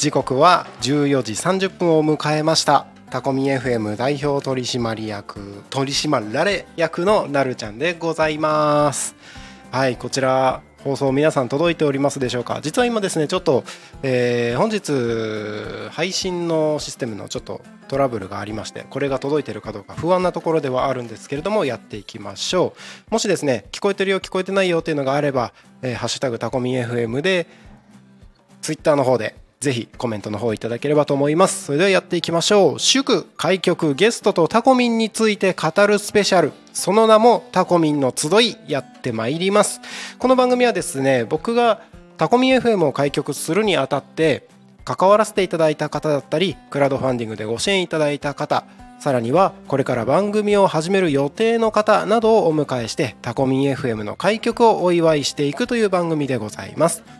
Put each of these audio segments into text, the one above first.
時刻は14時30分を迎えました。タコミ FM 代表取締役取締られ役のなるちゃんでございます。はいこちら放送皆さん届いておりますでしょうか。実は今ですねちょっと、えー、本日配信のシステムのちょっとトラブルがありましてこれが届いてるかどうか不安なところではあるんですけれどもやっていきましょう。もしですね聞こえてるよ聞こえてないよっていうのがあれば「えー、ハッシュタグタコミ FM」でツイッターの方でぜひコメントの方いただければと思います。それではやっていきましょう。祝開局ゲストとタコミンについて語るスペシャル。その名もタコミンの集いやってまいります。この番組はですね僕がタコミン FM を開局するにあたって関わらせていただいた方だったりクラウドファンディングでご支援いただいた方さらにはこれから番組を始める予定の方などをお迎えしてタコミン FM の開局をお祝いしていくという番組でございます。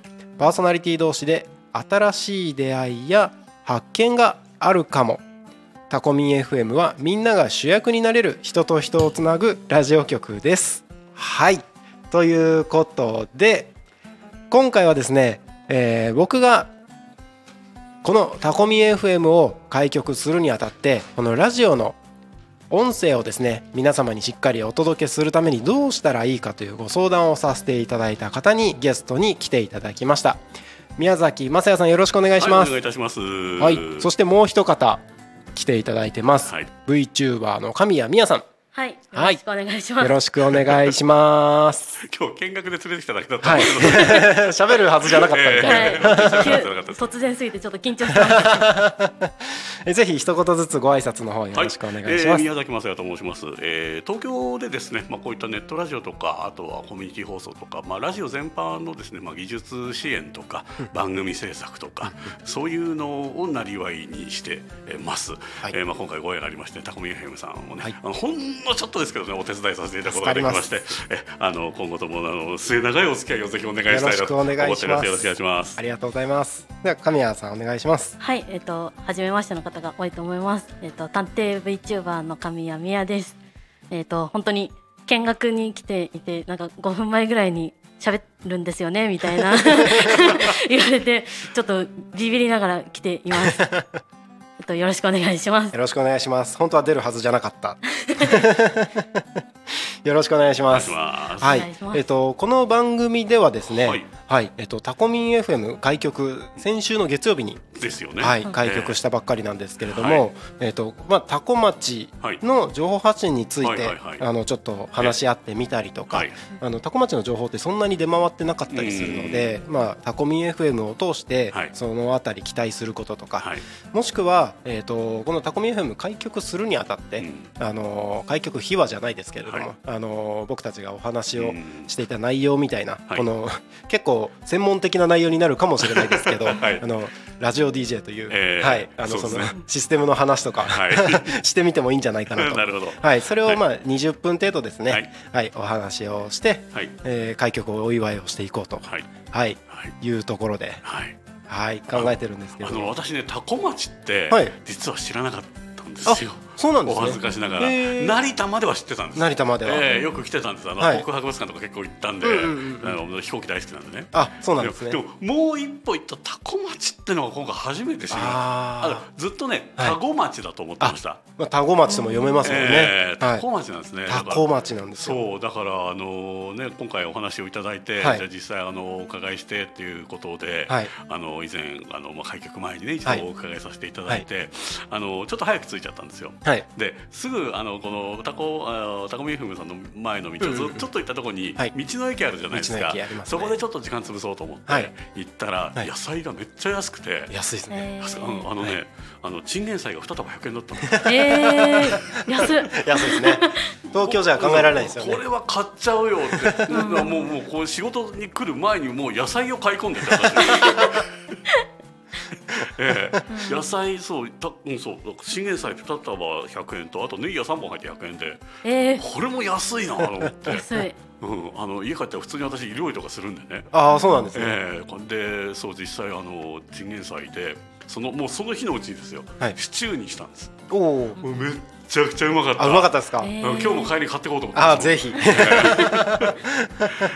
パーソナリティ同士で新しい出会いや発見があるかも。タコミン FM はみんなが主役になれる人と人をつなぐラジオ局です。はい。ということで今回はですね、えー、僕がこのタコミ FM を開局するにあたってこのラジオの音声をですね皆様にしっかりお届けするためにどうしたらいいかというご相談をさせていただいた方にゲストに来ていただきました。宮崎雅也さんよろしくお願いします、はい、お願いいたします。はい。そしてもう一方来ていただいてます、はい、VTuber の神谷美也さんはい、よろしくお願いします。よろしくお願いします。今日見学で連れてきただけだった。はい。喋るはずじゃなかったみ たいな。突然すぎてちょっと緊張してました。ぜひ一言ずつご挨拶の方よろしくお願いします。はいえー、宮崎雅也と申します。えー、東京でですね、まあこういったネットラジオとかあとはコミュニティ放送とか、まあラジオ全般のですね、まあ技術支援とか番組制作とかそういうのをなりわいにしてます。はい、えー、まあ今回ご縁がありましてタコミ FM さんをね、はい、あのほんのちょっとですけどねお手伝いさせていただくことができましてえあの今後ともあの末永いお付き合いをぜひお願いしたいなと思ってます。よろしくお願いします。ありがとうございます。では神谷さんお願いします。はいえっ、ー、と初めましての方が多いと思います。えっ、ー、と探偵 VTuber の神谷美也です。えっ、ー、と本当に見学に来ていてなんか5分前ぐらいに喋るんですよねみたいな。言われてちょっとビビりながら来ています と、よろしくお願いします。よろしくお願いします。本当は出るはずじゃなかった。よろしくお願いします。はい、えっとこの番組ではですね、はい、はい、えっとタコミン FM 開局先週の月曜日にですよね。はい、開局したばっかりなんですけれども、えっとまあタコ町の情報発信についてあのちょっと話し合ってみたりとか、あのタコ町の情報ってそんなに出回ってなかったりするので、まあタコミン FM を通してそのあたり期待することとか、もしくはえっとこのタコミン FM 開局するにあたって、あの開局秘話じゃないですけれども、あの僕たちがお話をしていた内容みたいな、この結構専門的な内容になるかもしれないですけど、あのラジオ DJ という、はい。あのそのシステムの話とか、してみてもいいんじゃないかなと。はい、それをまあ20分程度ですね、はい。お話をして、はえ開局をお祝いをしていこうと、はい。い。うところで、はい。考えてるんですけど。あの私ね多古町って実は知らなかったんですよ。そうなんです、ね、お恥ずかしながら。成田までは知ってたんです。成田までは、えー、よく来てたんです。あの、はい、博物館とか結構行ったんで、うんうんうん、飛行機大好きなんでね。あそうなんですね。でももう一歩行った多古町っていうのが今回初めて知りまずっとね多古町だと思ってました、はい、まあ、多古町とも読めますもんね、えー、多古町なんですね、多古町なんですそうだからあのね今回お話をいただいて、はい、じゃあ実際あのお伺いしてっていうことで、はい、あの以前あのまあ開局前にね一度お伺いさせていただいて、あのちょっと早く着いちゃったんですよ、はい、ですぐあのこのタコタコミフムさんの前の道をちょっと行ったところに道の駅あるじゃないですか、そこでちょっと時間潰そうと思って行ったら、野菜がめっちゃ安くて。安いですね。あのね、あのチンゲン菜が二束百円だったの。えー、安安いですね。東京じゃ考えられないですよね。これは買っちゃうよって。もうもうこう仕事に来る前にもう野菜を買い込んでたええ、野菜そうたうんそう。信玄菜2束100円とあとネギが3本入って100円で。えこれも安いなと思って。ー、、安い。うん、あの家帰ったら普通に私料理とかするんでね。ああそうなんですね、ええ。でそう実際あのチンゲン菜でそのもうその日のうちにですよ、はい。シチューにしたんです。おおめっちゃくちゃうまかった。あうまかったですか、今日も帰りに買っていこうと思ってあぜひ。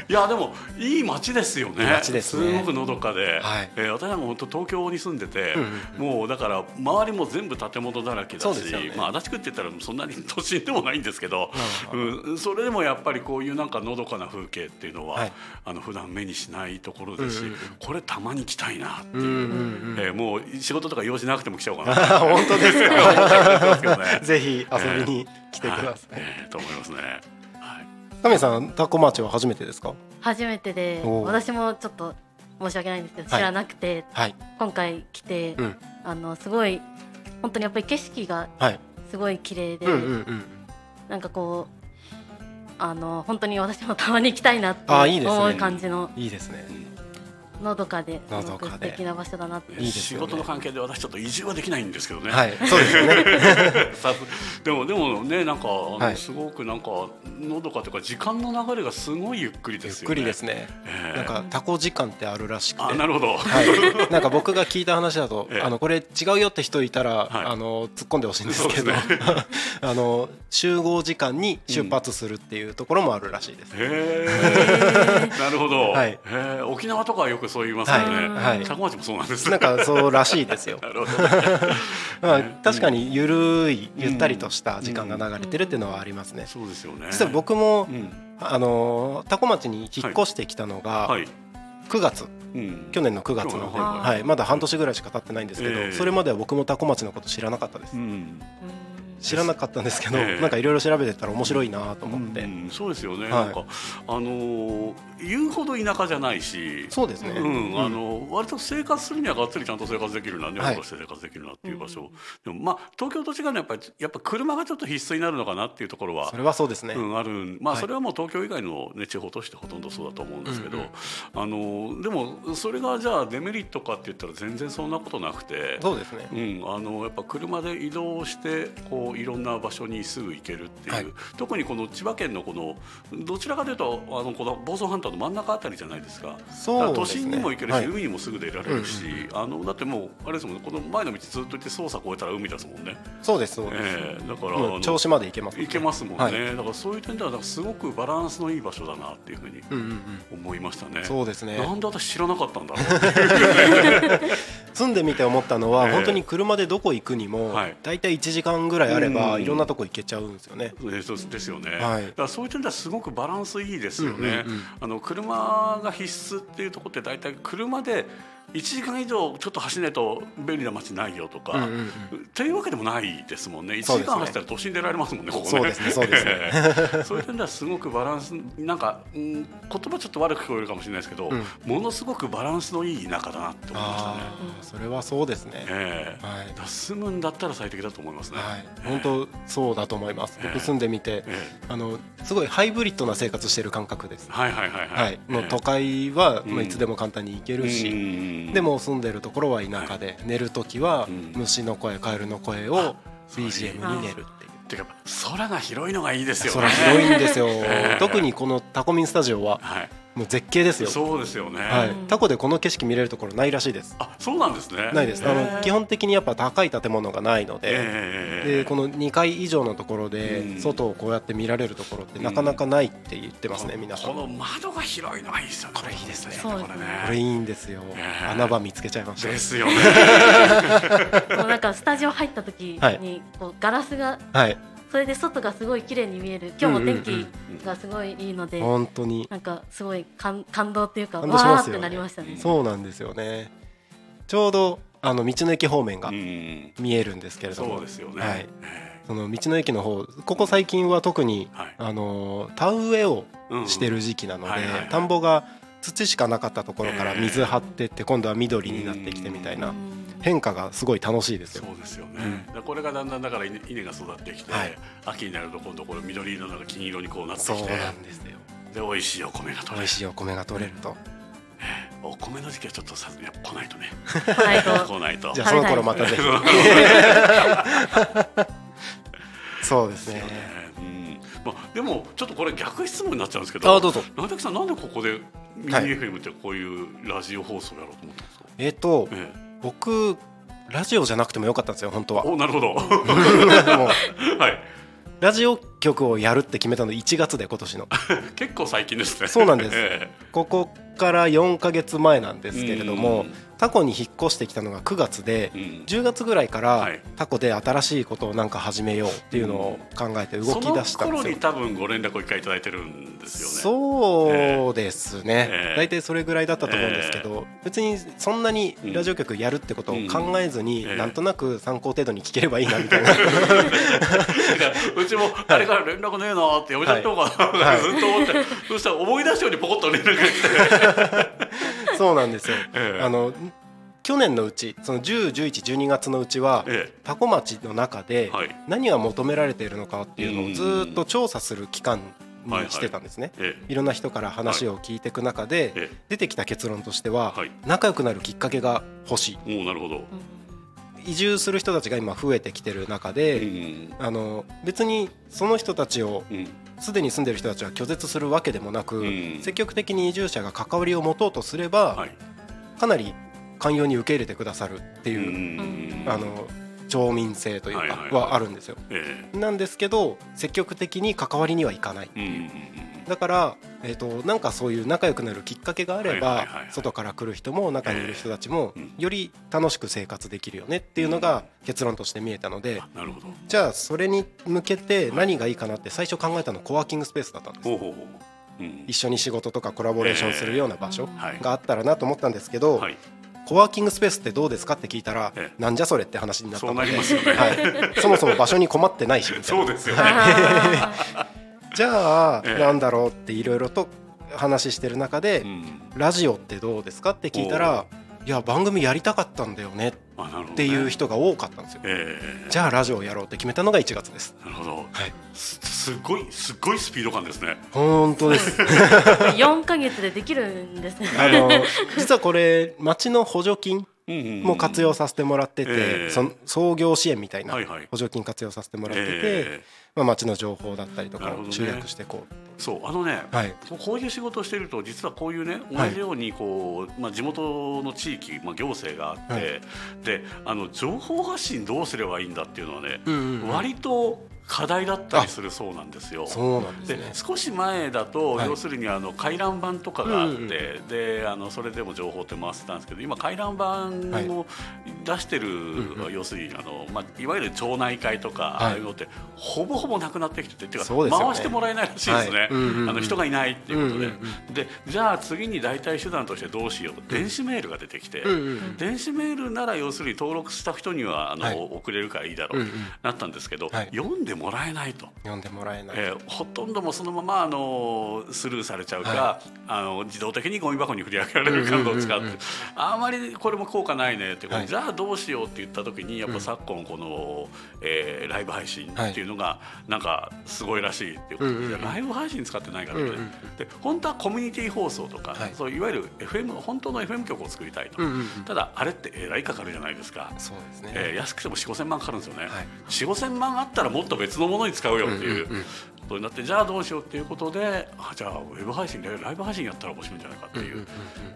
いやでもいい街ですよね。いい街ですね。ごくのどかで、はい。えー私なんか本当東京に住んでて、うんもうだから周りも全部建物だらけだし、そうですよね。まあ足立区って言ったらそんなに都心でもないんですけど、うん、それでもやっぱりこういうなんかのどかな風景っていうのは、はい。あの普段目にしないところですし、うんうんうん。これたまに来たいなっていう、うんうんうんえーもう仕事とか用事なくても来ちゃおうかな。あ 本当ですか ね。ぜひ遊びに来てください、はい。えーと思いますね。はい。亀さんタコ町は初めてですか？初めてで私もちょっと申し訳ないんですけどはい。知らなくて、はい。今回来て、うん。あのすごい本当にやっぱり景色がはい。すごい綺麗で、うんうんうん。なんかこうあの本当に私もたまに行きたいなってあいいですね。思う感じのいいですねのどかですのどかで。ごく素敵な場所だなって。いいですよね。仕事の関係で私ちょっと移住はできないんですけどね。はい。そうですよね。さでもでもねなんかはい。すごくなんかのどかというか時間の流れがすごいゆっくりゆっですよね。くりですね。ええ。なんかタコ時間ってあるらしくて。あなるほど。はい、なんか僕が聞いた話だと、ええ。あのこれ違うよって人いたら、はい。あの突っ込んでほしいんですけど、そうで あの集合時間に出発するっていうところもあるらしいです。へえ。なるほど。はい。へえ。沖縄とかはよくそう言いますよね。はいはい高松もそうなんです。なんかそうらしいですよ。なるほど。まあ、確かにゆるいゆったりとした時間が流れてるっていうのはありますね。そうですよね。実は僕もうんあの多古町に引っ越してきたのがはい。9月、うん去年の9月のはいはい、まだ半年ぐらいしか経ってないんですけど、ええそれまでは僕も多古町のこと知らなかったですう。ん。うん知らなかったんですけど、ええ。なんかいろいろ調べてたら面白いなと思って、うんそうですよね、はい。なんかあのー言うほど田舎じゃないし。そうですね、うんあの割と生活するにはがっつりちゃんと生活できるなね、はい。して生活できるなっていう場所、でもまあ東京と違うのはやっぱりやっぱ車がちょっと必須になるのかなっていうところはそれはそうですね、うん、あるまあはい。それはもう東京以外の、ね、地方都市ってほとんどそうだと思うんですけど、うんうんあのでもそれがじゃあデメリットかって言ったら全然そんなことなくて。そうですね、うん、あのやっぱ車で移動してこういろんな場所にすぐ行けるっていう、はい。特にこの千葉県のこのどちらかというとあのこの房総半島の真ん中あたりじゃないですか。そうですね。都心にも行けるし、はい。海にもすぐ出られるし、あのだってもうあれですもんねこの前の道ずっと行って捜査越えたら海ですもんね、そうですそうです、ええだからあものう銚子まで行けますもんね。行けますもんね、はい。だからそういう点ではすごくバランスのいい場所だなっていうふうにうんうんうん。思いましたね。そうですね。なんで私知らなかったんだろう。住んでみて思ったのは、ええ。本当に車でどこ行くにも、はい。だいたい1時間ぐらいあれば、うんいろんなとこ行けちゃうんですよね。ねそうですよね、はい。だからそういう点ではすごくバランスいいですよね、うんうんうんあの車が必須っていうところって大体車で1時間以上ちょっと走らないと便利な街ないよとか、うんうんうん。っていうわけでもないですもんね。1そうですね。時間走ったら都心出られますもんねここね。そうですねそうですね。そういう点ではすごくバランスなんか、うん、言葉ちょっと悪く聞こえるかもしれないですけど、うん。ものすごくバランスのいい田舎だなって思いましたね。それはそうですね。ええ。はい。住むんだったら最適だと思いますね。はい、本当そうだと思います。ええ。僕住んでみて、ええ。あのすごいハイブリッドな生活してる感覚です。はいはいはいは。はいい、もう都会は、うんまあ、いつでも簡単に行けるし、うんでも住んでるところは田舎で、寝る時はうん虫の声カエルの声を BGM に寝るっていう。てか空が広いのがいいですよね。空広いんですよ、ええ特にこのタコミンスタジオははい。もう絶景ですよ、そうですよね。はい、タコでこの景色見れるところないらしいです。あ、そうなんですね。ないです、あの基本的にやっぱ高い建物がないので、ええでこの2階以上のところでうん。外をこうやって見られるところってなかなかないって言ってますね、こ皆さん。ここの窓が広いのがいいですよね。これいいですね。そうですね。これいいんですよ、ええ。穴場見つけちゃいました。ですよね。もうなんかスタジオ入った時はい。にこうガラスがはいそれで外がすごい綺麗に見える。今日も天気がすごいいいので、本当に。なんかすごい感感動っていうかね。わーってなりましたね。そうなんですよね。ちょうどあの道の駅方面がうん。見えるんですけれども、そうですよね。はい。えその道の駅の方ここ最近は特にえはい。あの田植えをうんしてる時期なので、田んぼが土しかなかったところからええ水張ってって今度は緑になってきてみたいな。うん変化がすごい楽しいですよ。そうですよね、うんこれがだんだんだから稲稲が育ってきて、はい。秋になると今度これ緑色のが金色にこうなってきてそうなんですよ。で美味しいお米が取れる。美味しいお米が取れると。お米の時期はちょっとさやっぱ来ないとね。来ないと。来ないと。じゃあその頃またぜひ。そうですね。ね。うん。まあ、でもちょっとこれ逆質問になっちゃうんですけどあどうぞ。さんなんでここでミニはい FM ってこういうラジオ放送やろうと思ったんですか、えっとえ僕ラジオじゃなくてもよかったんですよ本当は。え、おなるほど。はい。ラジオ局をやるって決めたの1月で今年の。結構最近ですね。そうなんです。えここから4ヶ月前なんですけれどもうんタコに引っ越してきたのが9月でえうん。10月ぐらいかはらい。タコで新しいことをなんか始めようっていうのを考えて動き出したんですよ。その頃に。多分ご連絡を一回いただいてるんですよね。そうですね、ええ。大体それぐらいだったと思うんですけど、別にそんなにラジオ局やるってことを考えずに、うん。ええなんとなく参考程度に聞ければいいなみたいな。うちもあれから連絡ねえなってやめちゃったのかな、はい。ずっと思って、そしたら思い出したようにポコッと連絡が来て、そうなんですよ。ええ。あの去年のうちその10、11、12月のうちは、えタコ町の中ではい。何が求められているのかっていうのをずっと調査する期間にしてたんですね。えいろんな人から話を聞いていく中で、え出てきた結論としては、はい。仲良くなるきっかけが欲しい。なるほど、移住する人たちが今増えてきてる中うで、ん。あの別にその人たちをうん。すでに住んでる人たちは拒絶するわけでもなく、うん。積極的に移住者が関わりを持とうとすれば、はい。かなり寛容に受け入れてくださるってういう、ん。あの町民性というかはあるんですよ。えなんですけど積極的に関わりにはいかない。えう。んうんうんだから、えー、となんかそういう仲良くなるきっかけがあれば外から来る人も中にいる人たちもより楽しく生活できるよねっていうのが結論として見えたのであなるほど。じゃあそれに向けて何がいいかなって最初考えたのコワーキングスペースだったんです。一緒に仕事とかコラボレーションするような場所はい。があったらなと思ったんですけどはいコワーキングスペースってどうですかって聞いたらええ。なんじゃそれって話になったので。はい、そもそも場所に困ってないしみたいな。そうですよね。あ じゃあええ。なんだろうっていろいろと話してる中でうん。ラジオってどうですかって聞いたらいや番組やりたかったんだよねっていう人が多かったんですよ。ええ。じゃあラジオやろうって決めたのが1月です。なるほど、はい。すすごいすごいスピード感ですね。本当です。ー4ヶ月でできるんですね。あの実はこれ町の補助金も活用させてもらってえてえその創業支援みたいな補助金活用させてもらっててえまあ町の情報だったりとかを集約していこえそうあのね、うはい。こういう仕事をしていると実はこういうねはい。同じようにこう、まあ、地元の地域、まあ、行政があって、はい。であの情報発信どうすればいいんだっていうのはね、うんうんうん。割と課題だったりするそうなんですよ。そうなんですでね少し前だと、はい。要するにあの回覧板とかがあって、うんうんであのそれでも情報って回してたんですけど今回覧板を出してる、んうん。要するにあの、まあ、いわゆる町内会とか、い。ああいうのってほぼほぼなくなってきててっていうかね。回してもらえないらしいですね、はい。うんうんうん。あの人がいないっていうことで、うんうんでじゃあ次に代替手段としてどうしよう。と電子メールが出てきて。うんうん電子メールなら要するに登録した人にはあの、はい。送れるからいいだろう、うんうん。なったんですけど、はい。読んでもらえないと。読んでもらえない。えーほとんどもそのままあのスルーされちゃうか、はあの自動的にゴミ箱に振り上げられるカードを使って、うんうんうんうんあまりこれも効果ないねって、はい。じゃあどうしようって言った時にやっぱ昨今この、えーライブ配信っていうのがなんかすごいらしいっていうことで、うんうんうん。ライブ配信使ってないからね、うんうんうん。で本当はコミュニティ放送とか、はい。そういわゆる FM 本当の FM 局を作りたいと、うんうんうん。ただあれってえらいかかるじゃないですか。そうですね。えー安くても4 5千万かかるんですよね、はい。4 5千万あったらもっと別のものに使うよっていう。うんうんうんことになってじゃあどうしようっていうことであじゃあウェブ配信でライブ配信やったら面白いんじゃないかっていう。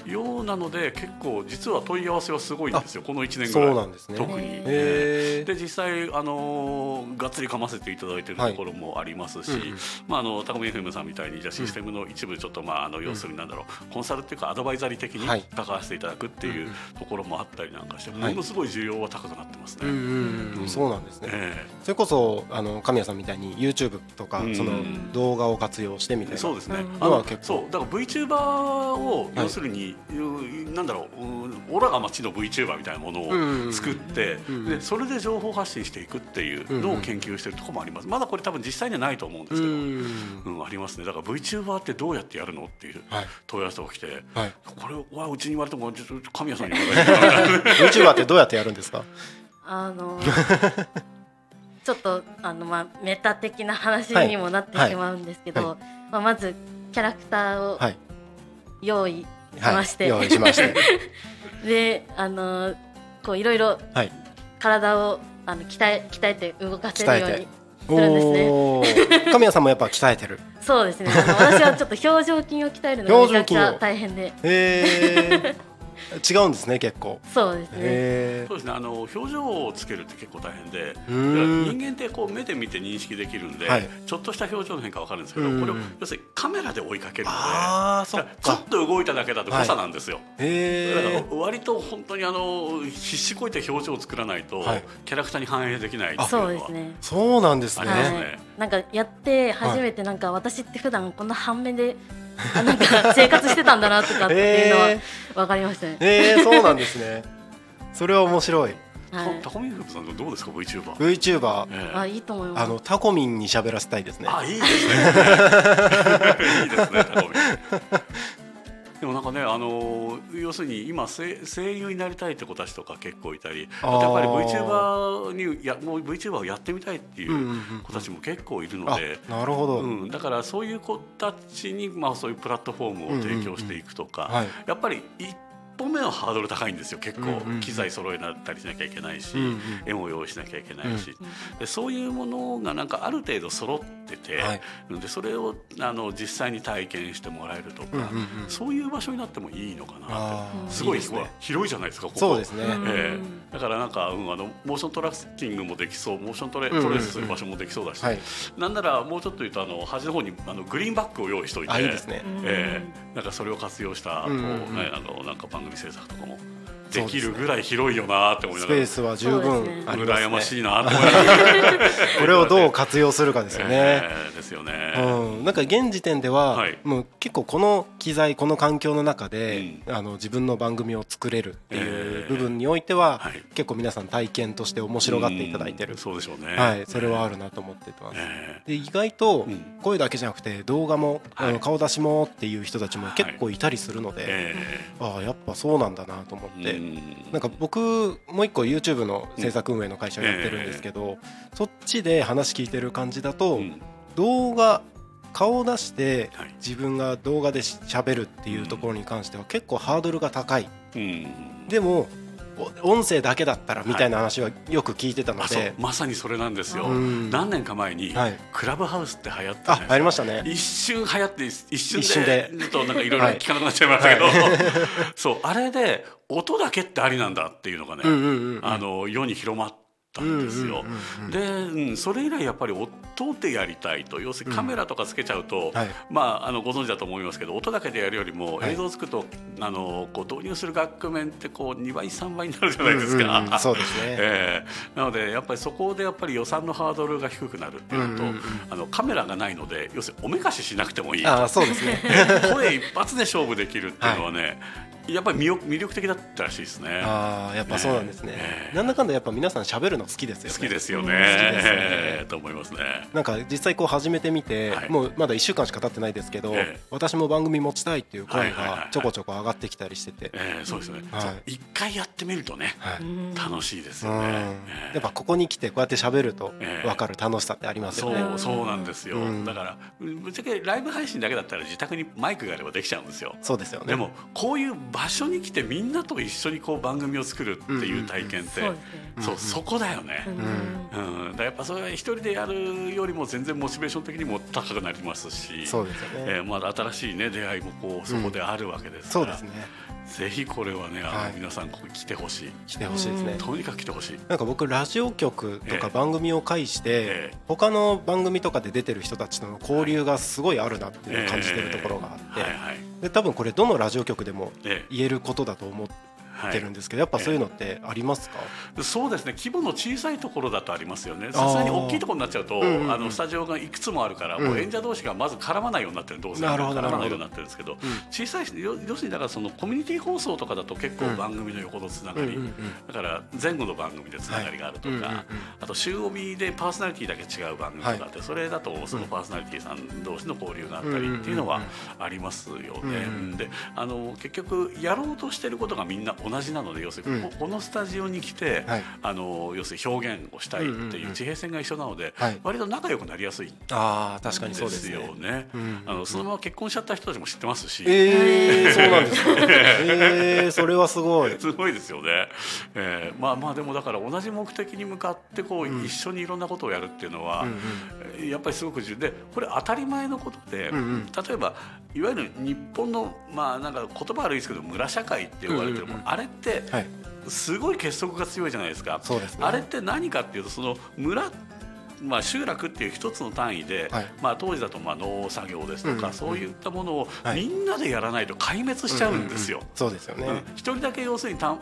ようなので結構実は問い合わせはすごいんですよこの1年ぐらい。そうなんですね。特に。で実際、あのーがっつりかませていただいてるところもありますし、はいうんうん。まあ、あの高見 FM さんみたいにじゃあシステムの一部ちょっと、まあ、あの要するになんだろうコンサルっていうかアドバイザリー的にはい。関わせていただくっていうところもあったりなんかして、はい。ものすごい需要は高くなってますね。そうなんですね。え。それこそあの神谷さんみたいに YouTube とかうんその動画を活用してみたいな。えそうですね、ののは結構。そう。だから VTuber を要するに、うなんだろううんオラが街の VTuber みたいなものうんうんうんを作って、うんでそれで情報発信していくっていうのを研究してるところもあります。まだこれ多分実際にはないと思うんですけど、うんうん、ありますね。だから VTuber ってどうやってやるのっていうはい。問い合わせが来て、はい。これはうちに言われてもちょっと神谷さんに言われて。も YouTuber ってどうやってやるんですか？あの ちょっとあのまあメタ的な話にもなってはいしまうんですけど、はまあまずキャラクターをはい。用意まして、はい、しまして。であのこういろいろはい。体をあの鍛え鍛えて動かせるようにするんですね。神谷さんもやっぱ鍛えてる。そうですね。私はちょっと表情筋を鍛えるのがめちゃくちゃ大変で、へえ違うんですね結構。そうですね。へそうですね。あの表情をつけるって結構大変で人間ってこう目で見て認識できるんで、はい。ちょっとした表情の変化わかるんですけど、うん。これを要するにカメラで追いかけるのでああそっちょっかと動いただけだと誤差なんですよ、だへから割と本当にあの必死こいて表情を作らないと、はい。キャラクターに反映できないっていうのはそうですね。そうなんですね。ありますね。はい。なんかやって初めてなんか私って普段こんな半目で、あなんか生活してたんだなとかっていうのはへ分かりましたね。えー、そうなんですね。それは面白い。はい。タ。コミンフープさんどうですか VTuber、VTuber ええ。あいいと思います。あのタコミンに喋らせたいですね。あいいですね。いいですねタコミンでもなんかね、あの要するに今声声優になりたいって子たちとか結構いたりあとやっぱり VTuber にやもう VTuber をやってみたいっていう子たちも結構いるのあで、なるほど、うん、だからそういう子たちに、まあ、そういうプラットフォームを提供していくとか、はい。やっぱり一歩目のハードル高いんですよ。結構、機材揃えなったりしなきゃいけないし、絵も用意しなきゃいけないし、でそういうものがなんかある程度揃ってて、はい。でそれをあの実際に体験してもらえるとか、うんうんうん。そういう場所になってもいいのかなってすごいいいですね。広いじゃないですかここ。そうですね、うん。ええだからなんか、うん、あのモーショントラッキングもできそうモーショントレ,、うんうんうん。トレースする場所もできそうだし、はい。なんならもうちょっと言うとあの端の方にあのグリーンバッグを用意しておいてあいええ。なんかそれを活用した、うんうんうん。こうね、あのなんか番組制作とかもできるぐらい広いよなって思いスながら。ペースは十分ありますね。羨ましいなと思いながら。これをどう活用するかですよね、ええですよね、うん、なんか現時点では、はい。もう結構この機材この環境の中で、あの自分の番組を作れるっていうええ部分においては、はい。結構皆さん体験として面白がっていただいてる。うん、そうでしょうね。はい、それはあるなと思ってます。えで意外とうん。声だけじゃなくて動画も、あはい。の顔出しもっていう人たちもはい。結構いたりするので、えああやっぱそうなんだなと思って、なんか僕もう一個 YouTube の制作運営の会社をやってるんですけど、そっちで話聞いてる感じだと、うん。動画顔を出してはい。自分が動画でしゃべるっていうところに関しては結構ハードルが高い。うん。でもお音声だけだったらみたいな話はよく聞いてたのあそう。で、まさにそれなんですよ、うん。何年か前に、はい。クラブハウスって流行ったありましたね。一瞬流行って一瞬でちょっとなんかいろいろ聞かなくなっちゃいましたけど、そう。あれで音だけってありなんだっていうのがね、うんうんうんうん。あの世に広まったんですよ。うんうんうんうん。で、うん、それ以来やっぱり音でやりたいと。要するにカメラとかつけちゃうと、はい。まあ、あのご存知だと思いますけど音だけでやるよりもはい。映像を作ると、あのこう導入する楽面ってこう2倍3倍になるじゃないですか。うんうんうん。そうですね。ええ。なのでやっぱりそこでやっぱり予算のハードルが低くなるっていうのと、うんうんうんあのカメラがないので要するにおめかししなくてもいいああそうですね声一発で勝負できるっていうのはね、やっぱり魅力魅力的だったらしいですね。ああやっぱそうなんですねええなんだかんだやっぱ皆さん喋るの好きですよね好きですよね。と思いますね。なんか実際こう始めてみて、はいもうまだ1週間しか経ってないですけど、ええ私も番組持ちたいっていう声がちょこちょこ上がってきたりしてて、ええそうですね。はい一回やってみるとね、はいうん楽しいですうんよね。ええやっぱここに来てこうやって喋るとええ分かる楽しさってありますよそね。うそうなんですよ、うんだからぶっちゃけライブ配信だけだったら自宅にマイクがあればできちゃうんですよ。そうですよね。でもこういう場所に来てみんなと一緒にこう番組を作るっていう体験って、そう。そこだよね。うんうん、だやっぱそれは一人でやるよりも全然モチベーション的にも高くなりますしそうですよね。えーまだ新しい、ね、出会いもこうそこであるわけですから、そうですね。ぜひこれはねあの、はい皆さんここに来てほしい来てほしいですねうん。とにかく来てほしい。なんか僕ラジオ局とええか番組を介してええ他の番組とかで出てる人たちとの交流がすごいあるなっていうのを感じてるところがあってはいはいで多分これどのラジオ局でもええ言えることだと思ってるんですけどやっぱそういうのってありますか？そうですね。規模の小さいところだとありますよね。さすがに大きいところになっちゃうとうんうんうん。あのスタジオがいくつもあるから、うん。もう演者同士がまず絡まないようになってる。どうせ絡まないようになってるんですけど、ん。小さい要要するにだからそのコミュニティ放送とかだと結構うん。番組の横のつながり、うんうんうん。だから前後の番組でつながりがあるとか、はい。うんうんうん。あと週帯でパーソナリティだけ違う番組とかあって、それだとそのパーソナリティさん同士の交流があったりっていうのはありますよね。であの結局やろうとしてることがみんな同同じなので要するにこ,、このスタジオに来て、はい。あの要するに表現をしたいってうんうんいううん地平線が一緒なので、はい。割と仲良くなりやすいんああ確かにでそうですすよね。ね。うん。あのそのまま結婚しちゃった人たちも知ってますし。えー、そうなんですか。えー、それはすごい。すごいですよね、えーまあまあでもだから同じ目的に向かってこう、うん。一緒にいろんなことをやるっていうのは、うんうん。えーやっぱりすごく重要。でこれ当たり前のことで、うんうん。例えばいわゆる日本のまあなんか言葉悪いですけど村社会って呼ばれてるうんうん。あれってはい。すごい結束が強いじゃないですか。すね。あれって何かっていうとその村まあ、集落っていう一つの単位で、はい。まあ、当時だとまあ農作業ですとか、うんそういったものをはい。みんなでやらないと壊滅しちゃうんですよ。ううそうですよね、うん。一人だけ要するに田ん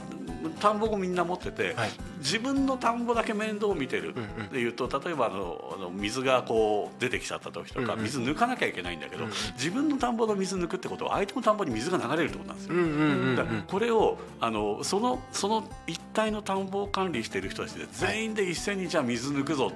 田んぼをみんな持ってて、はい。自分の田んぼだけ面倒を見てるっていうと例えばあのあの水がこう出てきちゃった時とか、水抜かなきゃいけないんだけど、自分の田んぼの水抜くってことは相手の田んぼに水が流れるってことなんですよ。これをあのそのその一帯の田んぼを管理している人たちで全員で一斉にじゃあ水抜くぞ、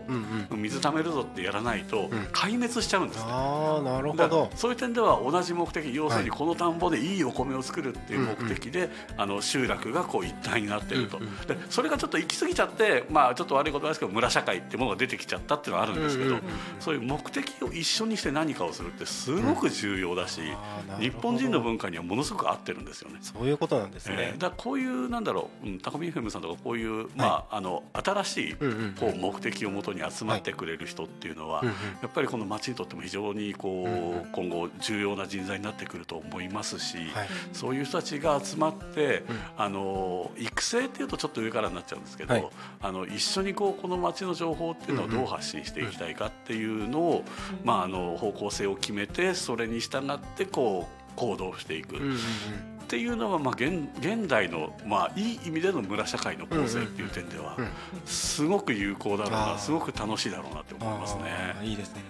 水溜めるぞってやらないとん。壊滅しちゃうんですね。ああなるほど。そういう点では同じ目的要するにはいこの田んぼでいいお米を作るっていう目的で、あの集落がこう一体になっていると、うんうん。でそれがちょっと行き過ぎちゃって、まあ、ちょっと悪いことですけど村社会っていうものが出てきちゃったっていうのはあるんですけど、うんうんうんそういう目的を一緒にして何かをするってすごく重要だし、あーなるほど。日本人の文化にはものすごく合ってるんですよね。そういうことなんですね、えーだこういうなんだろう、うん、タコミ FM さんとかこういう、まあ、あの新しいうんうんうんこう目的をもとに集まってくれる人っていうのは、うんうん。やっぱりこの町にとっても非常にこう、うんうん。今後重要な人材になってくると思いますし、はい。そういう人たちが集まって、うん。あの育成っていうとちょっと上からになっちゃうんですけど、はい。あの一緒にこうこの町の情報っていうのをどう発信していきたいかっていうのを、まあ、あの方向性を決めてそれに従ってこう行動していく。うんうんうんっていうのがまあ現現代のまあいい意味での村社会の構成っていう点ではうん。すごく有効だろうなすごく楽しいだろうなって思いますね。いいですね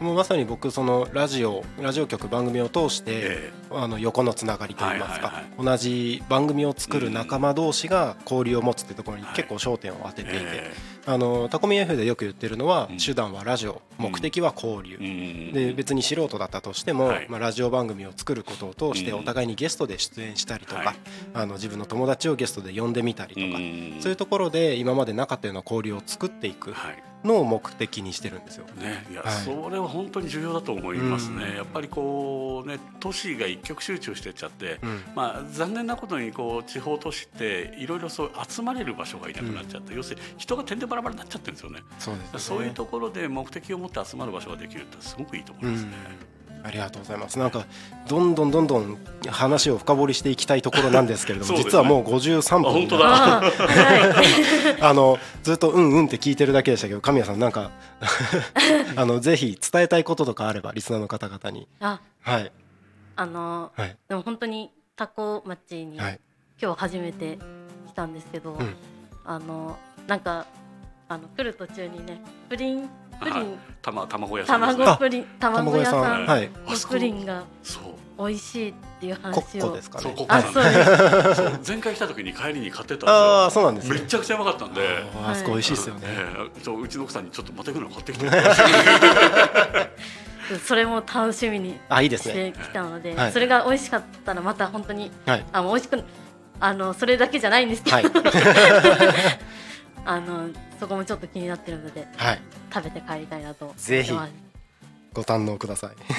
もうまさに僕そのラジオラジオ局番組を通して、えあの横のつながりといいますか、はいはい同じ番組を作る仲間同士が交流を持つってところにはい。結構焦点を当てていて、えあのタコミ F でよく言ってるのは、うん。手段はラジオ目的は交流、うん。で別に素人だったとしても、はい。まあ、ラジオ番組を作ることを通してうん。お互いにゲストで出演したりとか、はい。あの自分の友達をゲストで呼んでみたりとか、うん。そういうところで今までなかったような交流を作っていくはい。のを目的にしてるんですよ。ね、いや、はい。それは本当に重要だと思いますね。うん。やっぱりこうね都市が一極集中してっちゃって、うん。まあ残念なことにこう地方都市っていろいろそう集まれる場所がいなくなっちゃって、要するに人が点でバラバラになっちゃってるんですよね。そうですね。そういうところで目的を持って集まる場所ができるってすごくいいと思いますね。ありがとうございます。なんかどんどんどんどん話を深掘りしていきたいところなんですけれども、ね。実はもう53分。あ本当だ。はい。あのずっとうんうんって聞いてるだけでしたけど、神谷さんなんか あのぜひ伝えたいこととかあればリスナーの方々に、あはい。あのはい。でも本当にタコ町にはい。今日初めて来たんですけど、うん。あのなんかあの来る途中にねプリンプリはいンたま卵屋さんね。卵プリン卵屋さんのはいプリンがそう。美味しいっていうコ話をですかねそうこ。こあそうです そう前回来た時に帰りに買ってたんああですよ。そうなんですねめ。ちゃくちゃうまかったんで。あそこ美味しいですよね。ええそううちの奥さんにちょっとまた行くの買ってきて。それも楽しみにあいいですね。してきたので、はいそれが美味しかったらまた本当にはいあの美味しくあのそれだけじゃないんですけど、はい あのそこもちょっと気になってるのではい食べて帰りたいなと思ってますぜひご堪能ください。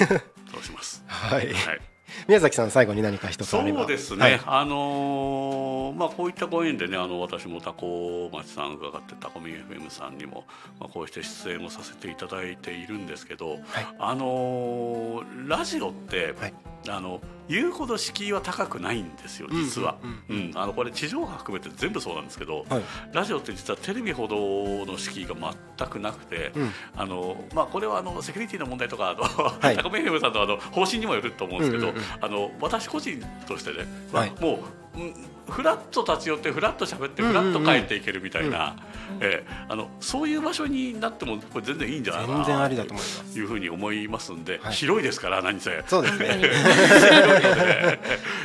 そうします。はい。はい。宮崎さん最後に何か一つそあれば。うですね、はいあのーまあ、こういったご縁でねあの私もタコ町さん伺ってタコミ FM さんにも、まあ、こうして出演をさせていただいているんですけど、あのーラジオって、はいあの言うほど敷居は高くないんですよ実は、うん。うん。あのこれ地上波含めて全部そうなんですけど、はい。ラジオって実はテレビほどの敷居が全くなくて、うん。あのまあ、これはあのセキュリティの問題とかあの、い。タコミ FM さんのあの方針にもよると思うんですけど、うんうんうんあの私個人としてね、まあはいもう、うんフラッと立ち寄ってフラッと喋ってフラッと帰っていけるみたいな、ええあのそういう場所になってもこれ全然いいんじゃないかな全然ありだと思います。いうふうに思いますんで、はい。広いですから何せ。そうですね。広いので、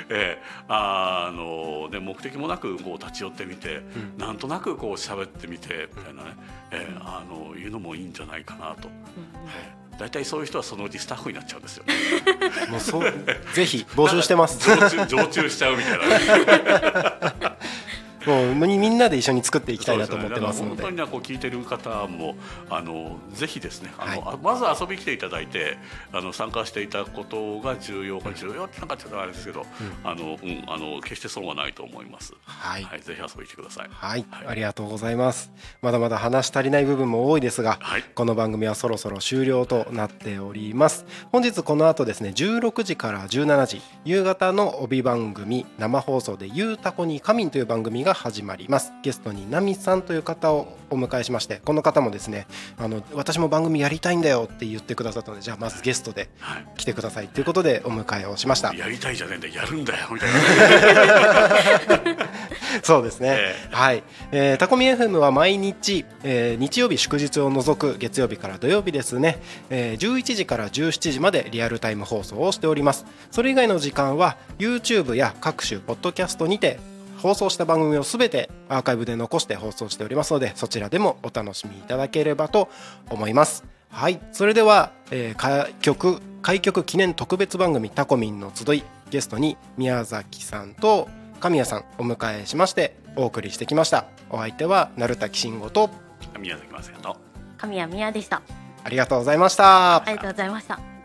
ええあので目的もなくこう立ち寄ってみて、ん。なんとなくこう喋ってみてみたいなね、ええあのいうのもいいんじゃないかなと、うんうん。ええ大体そういう人はそのうちスタッフになっちゃうんですよ、ね、もうそうぜひ募集してます。常駐常駐しちゃうみたいな、ね、もうみんなで一緒に作っていきたいなと思ってますので、ね、本当にこう聞いてる方もあのぜひですねあの、はい、まず遊びに来ていただいてあの参加していたことが重要か重要ってなんかちょっとあれですけど、うん、あのうんあの決して損はないと思います。はい、はい、ぜひ遊びに来てください、はい。はい、ありがとうございます。まだまだ話足りない部分も多いですが、はい、この番組はそろそろ終了となっております。本日この後ですね16時から17時夕方の帯番組生放送でゆうたこに仮眠という番組が始まります。ゲストにナミさんという方をお迎えしましてこの方もですねあの私も番組やりたいんだよって言ってくださったのでじゃあまずゲストで来てください。ということでお迎えをしました、やりたいじゃねえんだやるんだよみたいなそうですね、えー、はい、えー、タコミ FM は毎日、えー、日曜日祝日を除く月曜日から土曜日ですね、えー、11時から17時までリアルタイム放送をしております。それ以外の時間は YouTube や各種ポッドキャストにて放送した番組をすべてアーカイブで残して放送しておりますのでそちらでもお楽しみいただければと思います。はい。それでは、えー、開局開局記念特別番組タコミンの集いゲストに宮崎さんと神谷さんお迎えしましてお送りしてきました。お相手は鳴滝慎吾と宮崎雅也と。神谷宮でした。ありがとうございました。ありがとうございました